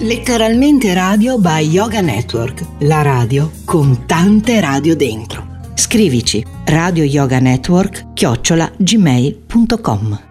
Letteralmente radio by Yoga Network, la radio con tante radio dentro. Scrivici radio yoga network chiocciola gmail.com.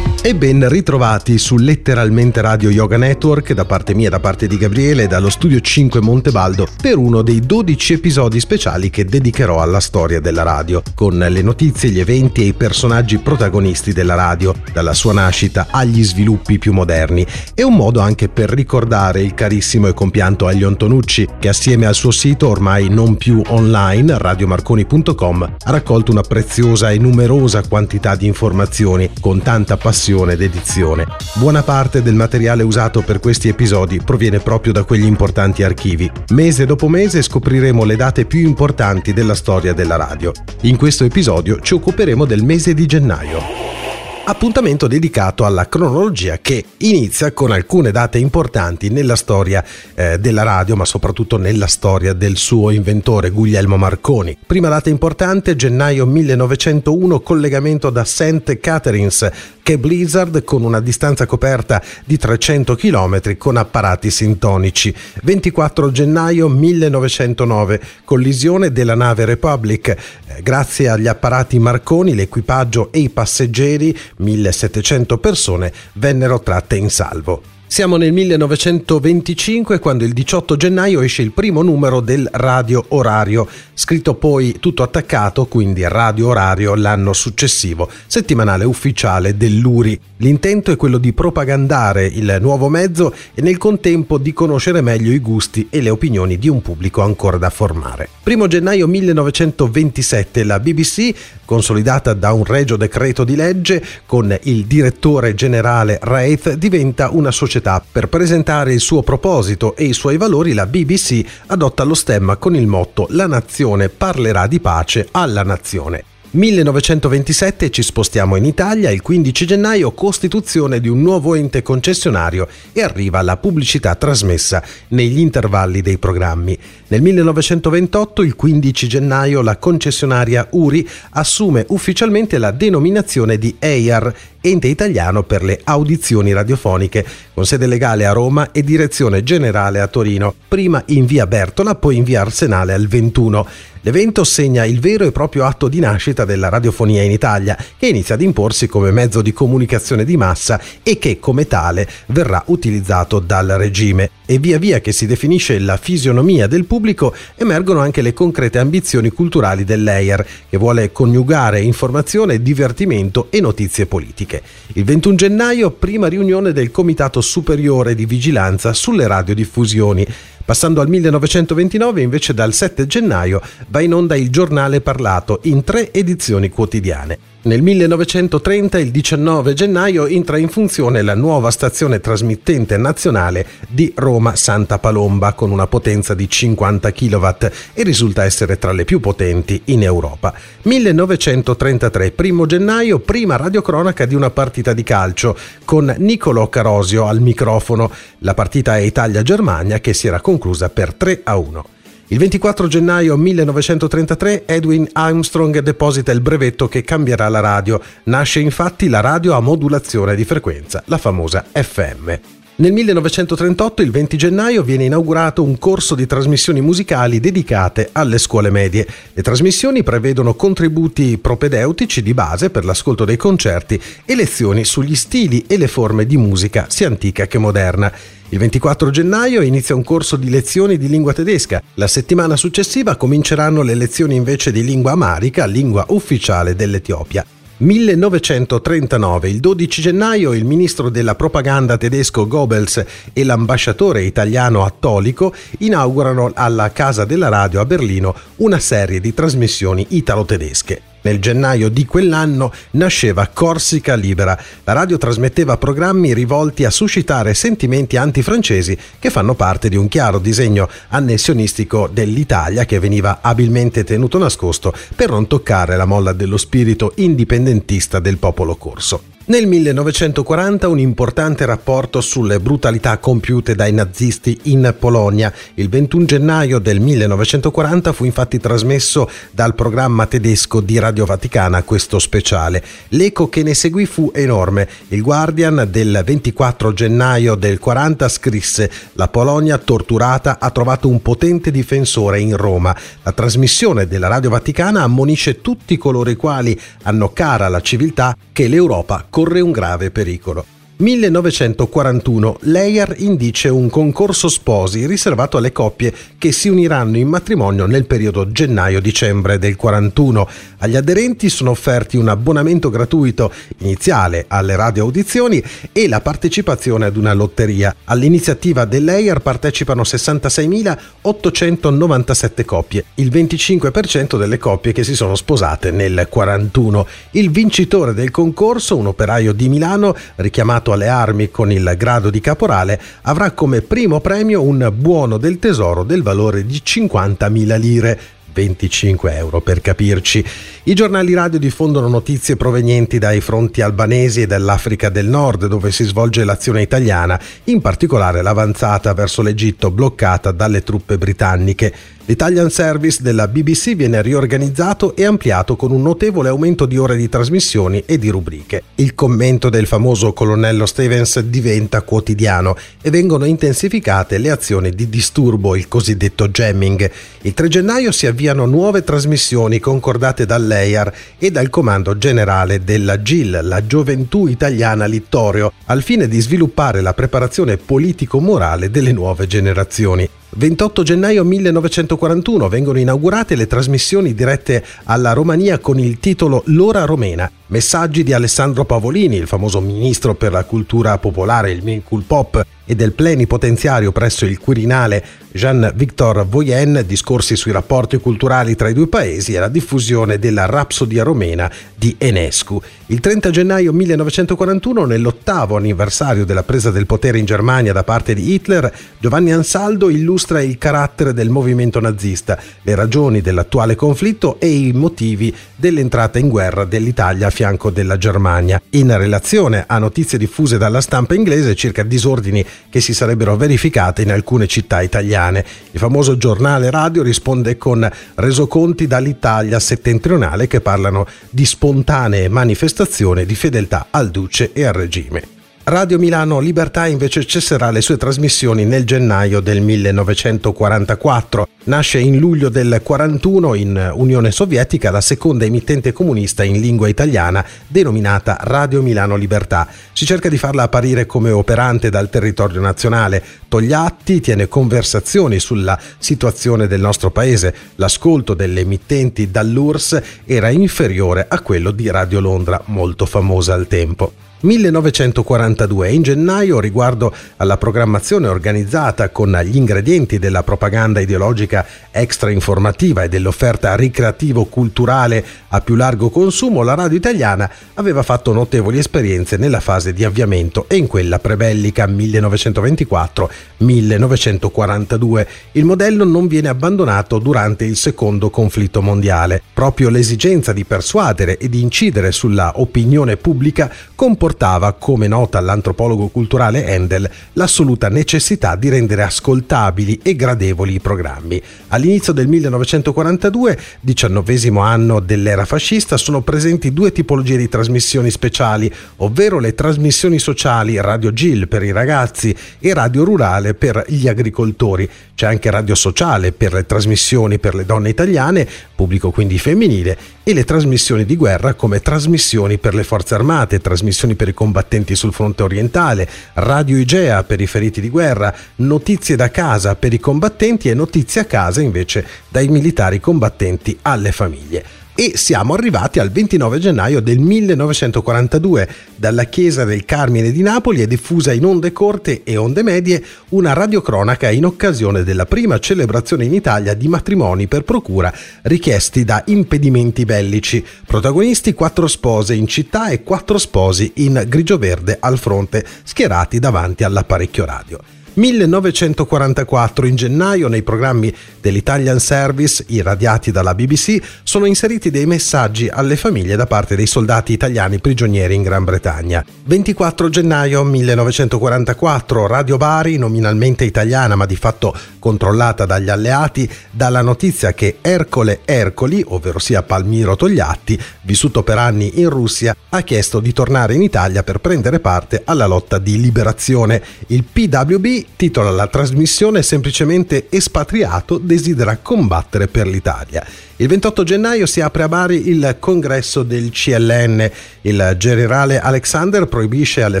E ben ritrovati su Letteralmente Radio Yoga Network da parte mia e da parte di Gabriele dallo studio 5 Montebaldo per uno dei 12 episodi speciali che dedicherò alla storia della radio, con le notizie, gli eventi e i personaggi protagonisti della radio, dalla sua nascita agli sviluppi più moderni. È un modo anche per ricordare il carissimo e compianto Aglio Antonucci, che assieme al suo sito ormai non più online, radiomarconi.com, ha raccolto una preziosa e numerosa quantità di informazioni con tanta passione ed edizione. Buona parte del materiale usato per questi episodi proviene proprio da quegli importanti archivi. Mese dopo mese scopriremo le date più importanti della storia della radio. In questo episodio ci occuperemo del mese di gennaio appuntamento dedicato alla cronologia che inizia con alcune date importanti nella storia eh, della radio, ma soprattutto nella storia del suo inventore Guglielmo Marconi. Prima data importante, gennaio 1901, collegamento da St. Catharines, che Blizzard con una distanza coperta di 300 km con apparati sintonici. 24 gennaio 1909, collisione della nave Republic. Eh, grazie agli apparati Marconi, l'equipaggio e i passeggeri 1700 persone vennero tratte in salvo. Siamo nel 1925 quando il 18 gennaio esce il primo numero del Radio Orario, scritto poi tutto attaccato, quindi Radio Orario l'anno successivo, settimanale ufficiale dell'URI. L'intento è quello di propagandare il nuovo mezzo e nel contempo di conoscere meglio i gusti e le opinioni di un pubblico ancora da formare. 1 gennaio 1927 la BBC, consolidata da un regio decreto di legge con il direttore generale Reith, diventa una società società. Per presentare il suo proposito e i suoi valori, la BBC adotta lo stemma con il motto La nazione parlerà di pace alla nazione. 1927 ci spostiamo in Italia, il 15 gennaio costituzione di un nuovo ente concessionario e arriva la pubblicità trasmessa negli intervalli dei programmi. Nel 1928, il 15 gennaio, la concessionaria URI assume ufficialmente la denominazione di EIAR, ente italiano per le audizioni radiofoniche, con sede legale a Roma e direzione generale a Torino, prima in via Bertola, poi in via Arsenale al 21. L'evento segna il vero e proprio atto di nascita della radiofonia in Italia, che inizia ad imporsi come mezzo di comunicazione di massa e che come tale verrà utilizzato dal regime. E via via che si definisce la fisionomia del pubblico emergono anche le concrete ambizioni culturali dell'EIR, che vuole coniugare informazione, divertimento e notizie politiche. Il 21 gennaio, prima riunione del Comitato Superiore di Vigilanza sulle radiodiffusioni. Passando al 1929, invece dal 7 gennaio, va in onda il giornale parlato in tre edizioni quotidiane. Nel 1930, il 19 gennaio, entra in funzione la nuova stazione trasmittente nazionale di Roma Santa Palomba con una potenza di 50 kW e risulta essere tra le più potenti in Europa. 1933, 1 gennaio, prima radiocronaca di una partita di calcio con Niccolò Carosio al microfono. La partita è Italia-Germania che si era conclusa per 3 a 1. Il 24 gennaio 1933 Edwin Armstrong deposita il brevetto che cambierà la radio. Nasce infatti la radio a modulazione di frequenza, la famosa FM. Nel 1938, il 20 gennaio, viene inaugurato un corso di trasmissioni musicali dedicate alle scuole medie. Le trasmissioni prevedono contributi propedeutici di base per l'ascolto dei concerti e lezioni sugli stili e le forme di musica, sia antica che moderna. Il 24 gennaio inizia un corso di lezioni di lingua tedesca. La settimana successiva cominceranno le lezioni invece di lingua amarica, lingua ufficiale dell'Etiopia. 1939, il 12 gennaio, il ministro della propaganda tedesco Goebbels e l'ambasciatore italiano Attolico inaugurano alla Casa della Radio a Berlino una serie di trasmissioni italo-tedesche. Nel gennaio di quell'anno nasceva Corsica Libera. La radio trasmetteva programmi rivolti a suscitare sentimenti antifrancesi che fanno parte di un chiaro disegno annessionistico dell'Italia che veniva abilmente tenuto nascosto per non toccare la molla dello spirito indipendentista del popolo corso. Nel 1940 un importante rapporto sulle brutalità compiute dai nazisti in Polonia. Il 21 gennaio del 1940 fu infatti trasmesso dal programma tedesco di Radio Vaticana questo speciale. L'eco che ne seguì fu enorme. Il Guardian del 24 gennaio del 40 scrisse La Polonia torturata ha trovato un potente difensore in Roma. La trasmissione della Radio Vaticana ammonisce tutti coloro i quali hanno cara la civiltà che l'Europa corre un grave pericolo. 1941 Leyer indice un concorso sposi riservato alle coppie che si uniranno in matrimonio nel periodo gennaio-dicembre del 41. Agli aderenti sono offerti un abbonamento gratuito iniziale alle radioaudizioni e la partecipazione ad una lotteria. All'iniziativa del Leyer partecipano 66.897 coppie, il 25% delle coppie che si sono sposate nel 41. Il vincitore del concorso, un operaio di Milano richiamato chiamato alle armi con il grado di caporale avrà come primo premio un buono del tesoro del valore di 50.000 lire 25 euro per capirci. I giornali radio diffondono notizie provenienti dai fronti albanesi e dall'Africa del Nord dove si svolge l'azione italiana, in particolare l'avanzata verso l'Egitto bloccata dalle truppe britanniche. L'Italian Service della BBC viene riorganizzato e ampliato con un notevole aumento di ore di trasmissioni e di rubriche. Il commento del famoso colonnello Stevens diventa quotidiano e vengono intensificate le azioni di disturbo, il cosiddetto jamming. Il 3 gennaio si avviano nuove trasmissioni concordate dall'EIAR e dal Comando Generale della GIL, la Gioventù Italiana Littorio, al fine di sviluppare la preparazione politico-morale delle nuove generazioni. 28 gennaio 1941 vengono inaugurate le trasmissioni dirette alla Romania con il titolo L'ora romena. Messaggi di Alessandro Pavolini, il famoso ministro per la cultura popolare, il Minkul Pop, e del plenipotenziario presso il Quirinale Jean-Victor Voyen, discorsi sui rapporti culturali tra i due paesi e la diffusione della Rapsodia romena di Enescu. Il 30 gennaio 1941, nell'ottavo anniversario della presa del potere in Germania da parte di Hitler, Giovanni Ansaldo illustra il carattere del movimento nazista, le ragioni dell'attuale conflitto e i motivi dell'entrata in guerra dell'Italia fianco della Germania. In relazione a notizie diffuse dalla stampa inglese circa disordini che si sarebbero verificate in alcune città italiane. Il famoso giornale radio risponde con resoconti dall'Italia settentrionale che parlano di spontanee manifestazioni di fedeltà al duce e al regime. Radio Milano Libertà invece cesserà le sue trasmissioni nel gennaio del 1944. Nasce in luglio del 41 in Unione Sovietica la seconda emittente comunista in lingua italiana denominata Radio Milano Libertà. Si cerca di farla apparire come operante dal territorio nazionale, Togliatti tiene conversazioni sulla situazione del nostro paese. L'ascolto delle emittenti dall'URSS era inferiore a quello di Radio Londra, molto famosa al tempo. 1942 in gennaio riguardo alla programmazione organizzata con gli ingredienti della propaganda ideologica extra informativa e dell'offerta ricreativo-culturale a più largo consumo, la radio italiana aveva fatto notevoli esperienze nella fase di avviamento e in quella prebellica 1924-1942. Il modello non viene abbandonato durante il secondo conflitto mondiale. Proprio l'esigenza di persuadere e di incidere sulla opinione pubblica comportava portava, come nota l'antropologo culturale Handel, l'assoluta necessità di rendere ascoltabili e gradevoli i programmi. All'inizio del 1942, diciannovesimo anno dell'era fascista, sono presenti due tipologie di trasmissioni speciali, ovvero le trasmissioni sociali Radio Gil per i ragazzi e Radio Rurale per gli agricoltori. C'è anche Radio Sociale per le trasmissioni per le donne italiane, pubblico quindi femminile, e le trasmissioni di guerra come trasmissioni per le forze armate, trasmissioni per i combattenti sul fronte orientale, Radio Igea per i feriti di guerra, notizie da casa per i combattenti e notizie a casa invece dai militari combattenti alle famiglie. E siamo arrivati al 29 gennaio del 1942. Dalla chiesa del Carmine di Napoli è diffusa in onde corte e onde medie una radiocronaca in occasione della prima celebrazione in Italia di matrimoni per procura richiesti da impedimenti bellici. Protagonisti quattro spose in città e quattro sposi in grigio-verde al fronte, schierati davanti all'apparecchio radio. 1944 in gennaio nei programmi dell'Italian Service irradiati dalla BBC sono inseriti dei messaggi alle famiglie da parte dei soldati italiani prigionieri in Gran Bretagna. 24 gennaio 1944 Radio Bari, nominalmente italiana ma di fatto controllata dagli alleati, dà la notizia che Ercole Ercoli, ovvero sia Palmiro Togliatti, vissuto per anni in Russia, ha chiesto di tornare in Italia per prendere parte alla lotta di liberazione. Il PWB titola la trasmissione semplicemente Espatriato desidera combattere per l'Italia. Il 28 gennaio si apre a Bari il congresso del CLN. Il generale Alexander proibisce alle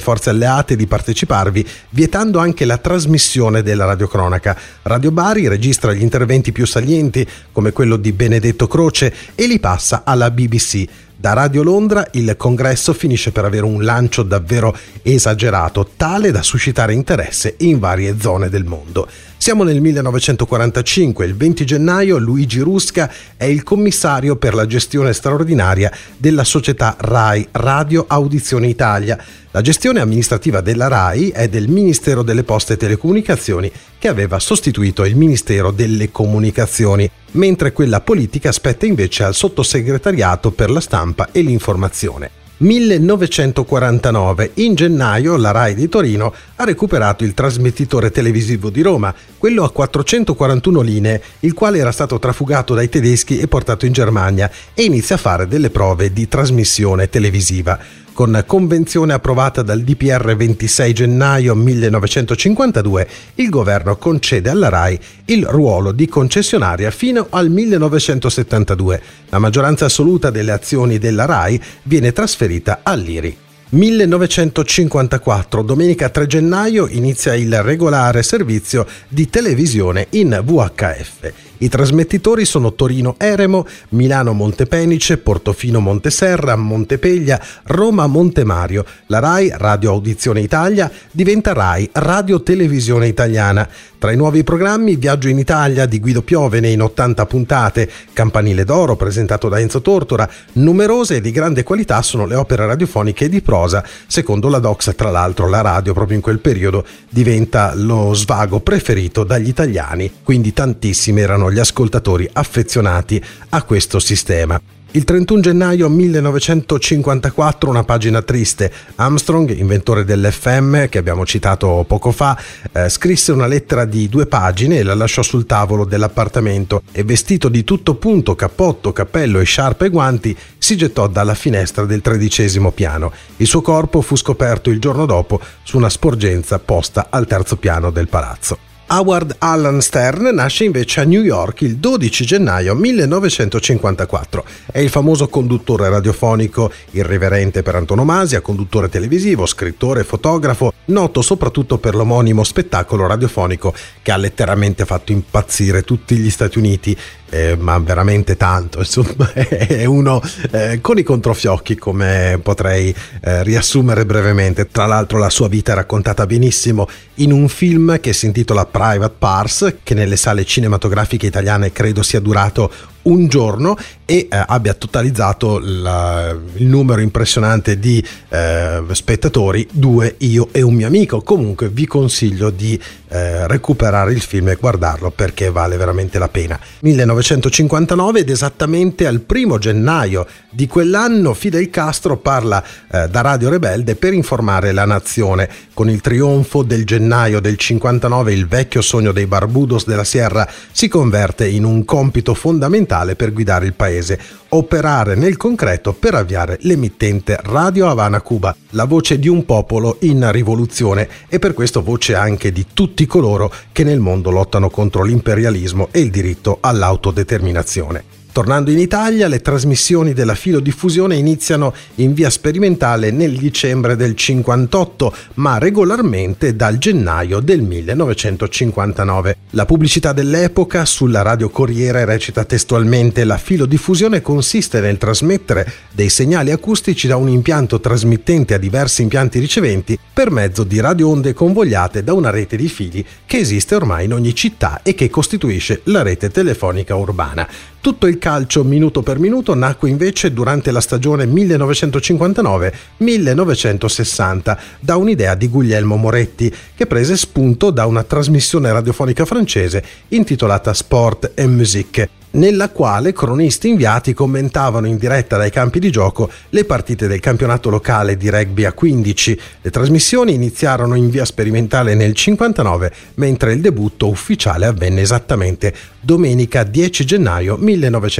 forze alleate di parteciparvi, vietando anche la trasmissione della radiocronaca. Radio Bari registra gli interventi più salienti, come quello di Benedetto Croce, e li passa alla BBC. Da Radio Londra il congresso finisce per avere un lancio davvero esagerato, tale da suscitare interesse in varie zone del mondo. Siamo nel 1945, il 20 gennaio Luigi Rusca è il commissario per la gestione straordinaria della società RAI Radio Audizione Italia. La gestione amministrativa della RAI è del Ministero delle Poste e Telecomunicazioni che aveva sostituito il Ministero delle Comunicazioni, mentre quella politica spetta invece al Sottosegretariato per la stampa e l'informazione. 1949. In gennaio la RAI di Torino ha recuperato il trasmettitore televisivo di Roma, quello a 441 linee, il quale era stato trafugato dai tedeschi e portato in Germania e inizia a fare delle prove di trasmissione televisiva con convenzione approvata dal DPR 26 gennaio 1952, il governo concede alla RAI il ruolo di concessionaria fino al 1972. La maggioranza assoluta delle azioni della RAI viene trasferita all'IRI. 1954, domenica 3 gennaio, inizia il regolare servizio di televisione in VHF. I trasmettitori sono Torino Eremo, Milano Montepenice, Portofino Monteserra, Montepeglia, Roma Montemario. La RAI, Radio Audizione Italia, diventa RAI Radio Televisione Italiana. Tra i nuovi programmi Viaggio in Italia di Guido Piovene in 80 puntate, Campanile d'Oro presentato da Enzo Tortora, numerose e di grande qualità sono le opere radiofoniche di prosa. Secondo la Doxa, tra l'altro, la radio proprio in quel periodo diventa lo svago preferito dagli italiani, quindi tantissimi erano gli ascoltatori affezionati a questo sistema. Il 31 gennaio 1954, una pagina triste, Armstrong, inventore dell'FM che abbiamo citato poco fa, eh, scrisse una lettera di due pagine e la lasciò sul tavolo dell'appartamento e vestito di tutto punto, cappotto, cappello e sciarpe e guanti, si gettò dalla finestra del tredicesimo piano. Il suo corpo fu scoperto il giorno dopo su una sporgenza posta al terzo piano del palazzo. Howard Allen Stern nasce invece a New York il 12 gennaio 1954. È il famoso conduttore radiofonico irriverente per antonomasia, conduttore televisivo, scrittore, fotografo, noto soprattutto per l'omonimo spettacolo radiofonico che ha letteralmente fatto impazzire tutti gli Stati Uniti eh, ma veramente tanto, insomma è uno eh, con i controfiocchi come potrei eh, riassumere brevemente. Tra l'altro la sua vita è raccontata benissimo in un film che si intitola Private Pars, che nelle sale cinematografiche italiane credo sia durato un giorno e eh, abbia totalizzato la, il numero impressionante di eh, spettatori, due io e un mio amico. Comunque vi consiglio di eh, recuperare il film e guardarlo perché vale veramente la pena. 1959 ed esattamente al primo gennaio di quell'anno Fidel Castro parla eh, da Radio Rebelde per informare la nazione. Con il trionfo del gennaio del 59 il vecchio sogno dei Barbudos della Sierra si converte in un compito fondamentale per guidare il paese, operare nel concreto per avviare l'emittente Radio Havana Cuba, la voce di un popolo in rivoluzione e per questo voce anche di tutti coloro che nel mondo lottano contro l'imperialismo e il diritto all'autodeterminazione. Tornando in Italia, le trasmissioni della filodiffusione iniziano in via sperimentale nel dicembre del 58, ma regolarmente dal gennaio del 1959. La pubblicità dell'epoca sulla Radio Corriere recita testualmente la filodiffusione consiste nel trasmettere dei segnali acustici da un impianto trasmittente a diversi impianti riceventi per mezzo di radioonde convogliate da una rete di fili che esiste ormai in ogni città e che costituisce la rete telefonica urbana. Tutto il calcio minuto per minuto nacque invece durante la stagione 1959-1960 da un'idea di Guglielmo Moretti che prese spunto da una trasmissione radiofonica francese intitolata Sport et Musique nella quale cronisti inviati commentavano in diretta dai campi di gioco le partite del campionato locale di rugby a 15. Le trasmissioni iniziarono in via sperimentale nel 59, mentre il debutto ufficiale avvenne esattamente domenica 10 gennaio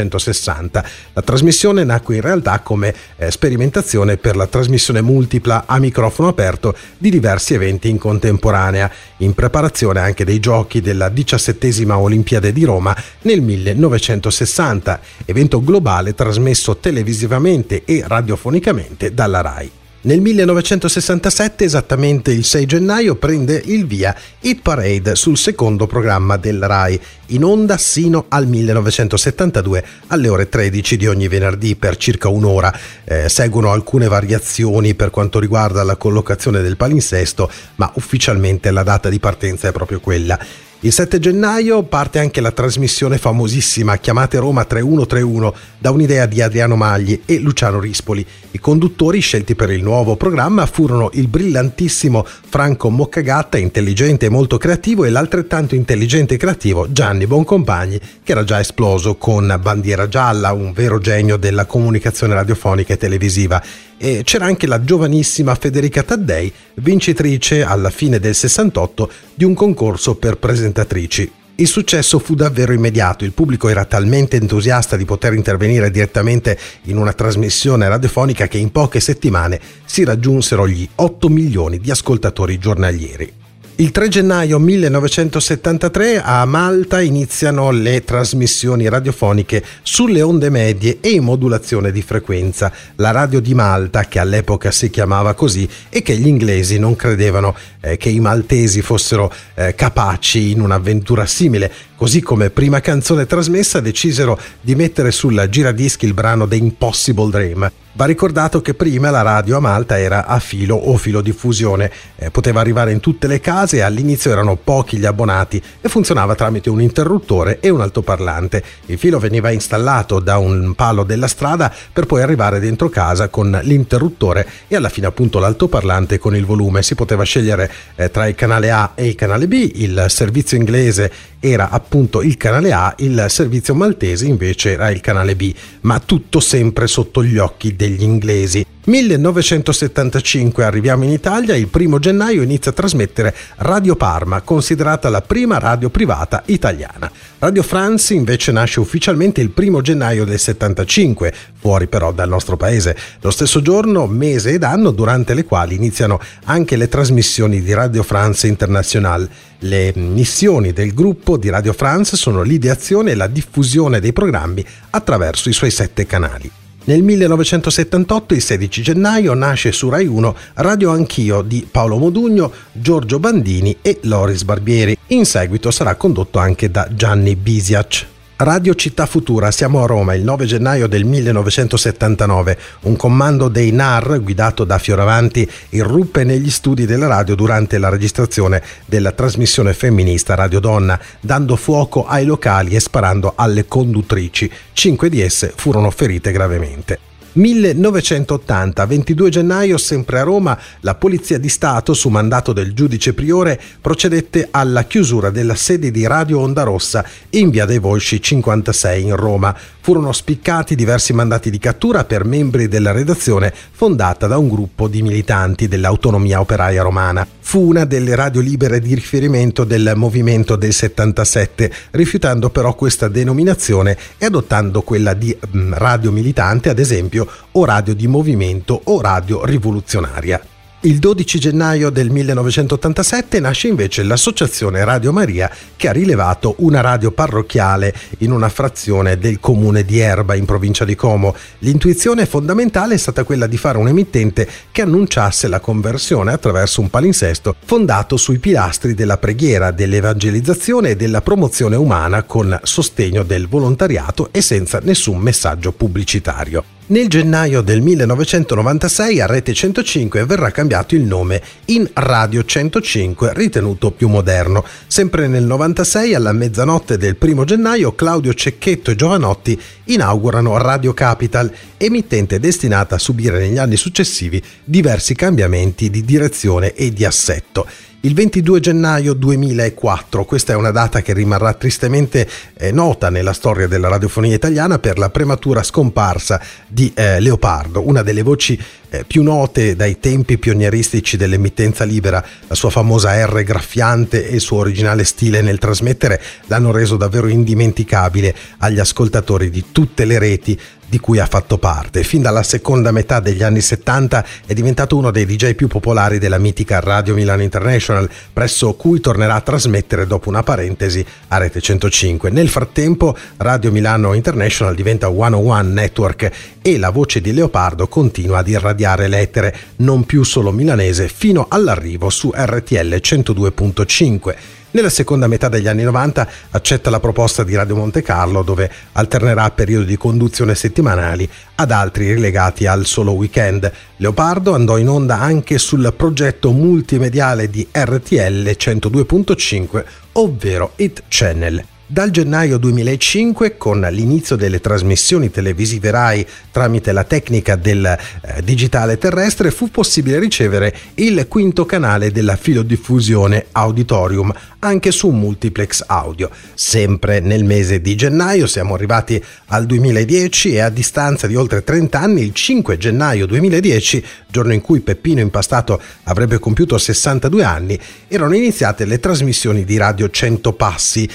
1960. La trasmissione nacque in realtà come eh, sperimentazione per la trasmissione multipla a microfono aperto di diversi eventi in contemporanea, in preparazione anche dei giochi della diciassettesima Olimpiade di Roma nel 1960, evento globale trasmesso televisivamente e radiofonicamente dalla RAI. Nel 1967, esattamente il 6 gennaio, prende il via Hit Parade sul secondo programma del RAI, in onda sino al 1972 alle ore 13 di ogni venerdì per circa un'ora. Eh, seguono alcune variazioni per quanto riguarda la collocazione del palinsesto, ma ufficialmente la data di partenza è proprio quella. Il 7 gennaio parte anche la trasmissione famosissima Chiamate Roma 3131 da un'idea di Adriano Magli e Luciano Rispoli. I conduttori scelti per il nuovo programma furono il brillantissimo Franco Moccagatta, intelligente e molto creativo, e l'altrettanto intelligente e creativo Gianni Boncompagni, che era già esploso con Bandiera Gialla, un vero genio della comunicazione radiofonica e televisiva. E c'era anche la giovanissima Federica Taddei, vincitrice alla fine del 68 di un concorso per presentatrici. Il successo fu davvero immediato, il pubblico era talmente entusiasta di poter intervenire direttamente in una trasmissione radiofonica che in poche settimane si raggiunsero gli 8 milioni di ascoltatori giornalieri. Il 3 gennaio 1973 a Malta iniziano le trasmissioni radiofoniche sulle onde medie e in modulazione di frequenza. La radio di Malta, che all'epoca si chiamava così, e che gli inglesi non credevano eh, che i maltesi fossero eh, capaci in un'avventura simile. Così come prima canzone trasmessa decisero di mettere sulla giradischi il brano The Impossible Dream. Va ricordato che prima la radio a Malta era a filo o filodiffusione, eh, poteva arrivare in tutte le case e all'inizio erano pochi gli abbonati e funzionava tramite un interruttore e un altoparlante. Il filo veniva installato da un palo della strada per poi arrivare dentro casa con l'interruttore e alla fine appunto l'altoparlante con il volume. Si poteva scegliere eh, tra il canale A e il canale B, il servizio inglese era appunto il canale A, il servizio maltese invece era il canale B, ma tutto sempre sotto gli occhi degli inglesi. 1975 arriviamo in Italia, il primo gennaio inizia a trasmettere Radio Parma, considerata la prima radio privata italiana. Radio France invece nasce ufficialmente il primo gennaio del 75, fuori però dal nostro paese. Lo stesso giorno, mese ed anno durante le quali iniziano anche le trasmissioni di Radio France International. Le missioni del gruppo di Radio France sono l'ideazione e la diffusione dei programmi attraverso i suoi sette canali. Nel 1978, il 16 gennaio, nasce su Rai 1 Radio Anch'io di Paolo Modugno, Giorgio Bandini e Loris Barbieri. In seguito sarà condotto anche da Gianni Bisiac. Radio Città Futura, siamo a Roma il 9 gennaio del 1979. Un comando dei NAR guidato da Fioravanti irruppe negli studi della radio durante la registrazione della trasmissione femminista Radio Donna, dando fuoco ai locali e sparando alle conduttrici. Cinque di esse furono ferite gravemente. 1980, 22 gennaio, sempre a Roma, la Polizia di Stato, su mandato del giudice priore, procedette alla chiusura della sede di Radio Onda Rossa in via dei Volsci 56 in Roma. Furono spiccati diversi mandati di cattura per membri della redazione fondata da un gruppo di militanti dell'autonomia operaia romana. Fu una delle radio libere di riferimento del movimento del 77, rifiutando però questa denominazione e adottando quella di mm, radio militante, ad esempio, o radio di movimento o radio rivoluzionaria. Il 12 gennaio del 1987 nasce invece l'Associazione Radio Maria che ha rilevato una radio parrocchiale in una frazione del comune di Erba in provincia di Como. L'intuizione fondamentale è stata quella di fare un emittente che annunciasse la conversione attraverso un palinsesto fondato sui pilastri della preghiera, dell'evangelizzazione e della promozione umana con sostegno del volontariato e senza nessun messaggio pubblicitario. Nel gennaio del 1996 a Rete 105 verrà cambiato il nome in Radio 105, ritenuto più moderno. Sempre nel 96, alla mezzanotte del primo gennaio, Claudio Cecchetto e Giovanotti inaugurano Radio Capital, emittente destinata a subire negli anni successivi diversi cambiamenti di direzione e di assetto il 22 gennaio 2004. Questa è una data che rimarrà tristemente eh, nota nella storia della radiofonia italiana per la prematura scomparsa di eh, Leopardo, una delle voci eh, più note dai tempi pionieristici dell'emittenza libera. La sua famosa R graffiante e il suo originale stile nel trasmettere l'hanno reso davvero indimenticabile agli ascoltatori di tutte le reti di cui ha fatto parte. Fin dalla seconda metà degli anni 70 è diventato uno dei DJ più popolari della mitica Radio Milano International, presso cui tornerà a trasmettere dopo una parentesi a Rete 105. Nel frattempo Radio Milano International diventa 101 Network e la voce di Leopardo continua ad irradiare lettere, non più solo milanese, fino all'arrivo su RTL 102.5. Nella seconda metà degli anni 90 accetta la proposta di Radio Monte Carlo dove alternerà periodi di conduzione settimanali ad altri rilegati al solo weekend. Leopardo andò in onda anche sul progetto multimediale di RTL 102.5 ovvero It Channel. Dal gennaio 2005, con l'inizio delle trasmissioni televisive RAI tramite la tecnica del eh, digitale terrestre, fu possibile ricevere il quinto canale della filodiffusione Auditorium anche su multiplex audio. Sempre nel mese di gennaio siamo arrivati al 2010 e a distanza di oltre 30 anni, il 5 gennaio 2010, giorno in cui Peppino Impastato avrebbe compiuto 62 anni, erano iniziate le trasmissioni di Radio 100 Passi.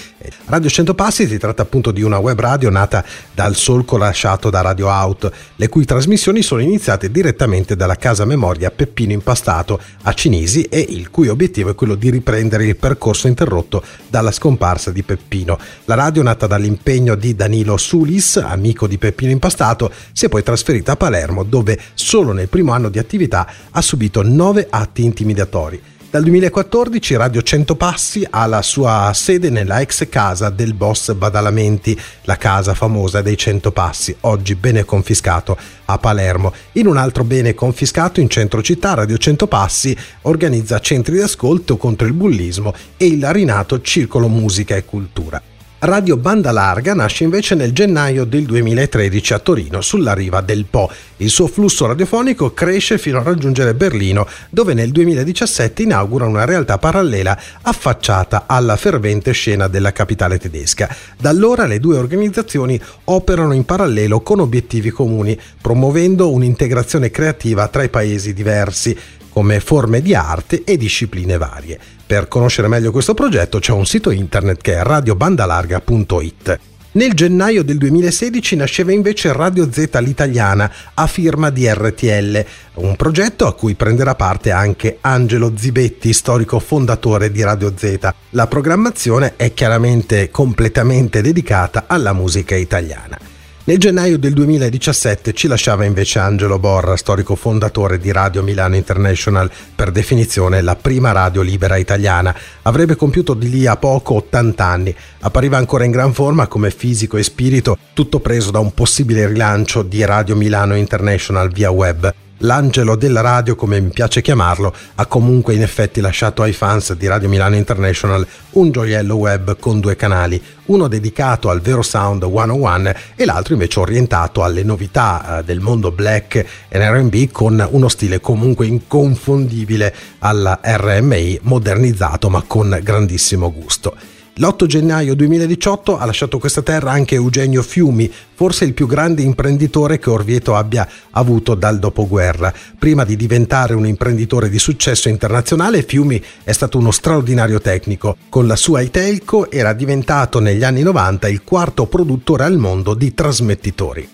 Radio 100 Passi si tratta appunto di una web radio nata dal solco lasciato da Radio Out, le cui trasmissioni sono iniziate direttamente dalla casa memoria Peppino Impastato a Cinisi e il cui obiettivo è quello di riprendere il percorso interrotto dalla scomparsa di Peppino. La radio, nata dall'impegno di Danilo Sulis, amico di Peppino Impastato, si è poi trasferita a Palermo, dove solo nel primo anno di attività ha subito nove atti intimidatori. Dal 2014 Radio 100 Passi ha la sua sede nella ex casa del boss Badalamenti, la casa famosa dei 100 Passi, oggi bene confiscato a Palermo. In un altro bene confiscato in centro città, Radio 100 Passi organizza centri di ascolto contro il bullismo e il rinato Circolo Musica e Cultura. Radio Banda Larga nasce invece nel gennaio del 2013 a Torino, sulla riva del Po. Il suo flusso radiofonico cresce fino a raggiungere Berlino, dove nel 2017 inaugura una realtà parallela affacciata alla fervente scena della capitale tedesca. Da allora le due organizzazioni operano in parallelo con obiettivi comuni, promuovendo un'integrazione creativa tra i paesi diversi come forme di arte e discipline varie. Per conoscere meglio questo progetto c'è un sito internet che è radiobandalarga.it. Nel gennaio del 2016 nasceva invece Radio Z l'italiana a firma di RTL, un progetto a cui prenderà parte anche Angelo Zibetti, storico fondatore di Radio Z. La programmazione è chiaramente completamente dedicata alla musica italiana. Nel gennaio del 2017 ci lasciava invece Angelo Borra, storico fondatore di Radio Milano International, per definizione la prima radio libera italiana. Avrebbe compiuto di lì a poco 80 anni. Appariva ancora in gran forma come fisico e spirito, tutto preso da un possibile rilancio di Radio Milano International via web. L'angelo della radio, come mi piace chiamarlo, ha comunque in effetti lasciato ai fans di Radio Milano International un gioiello web con due canali, uno dedicato al vero sound 101 e l'altro invece orientato alle novità eh, del mondo black e RB con uno stile comunque inconfondibile alla RMI modernizzato ma con grandissimo gusto. L'8 gennaio 2018 ha lasciato questa terra anche Eugenio Fiumi, forse il più grande imprenditore che Orvieto abbia avuto dal dopoguerra. Prima di diventare un imprenditore di successo internazionale, Fiumi è stato uno straordinario tecnico. Con la sua Itelco era diventato negli anni 90 il quarto produttore al mondo di trasmettitori.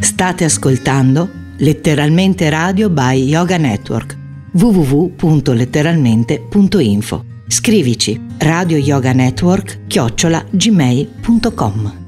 State ascoltando Letteralmente Radio by Yoga Network www.letteralmente.info Scrivici radio yoga network chiocciola gmail.com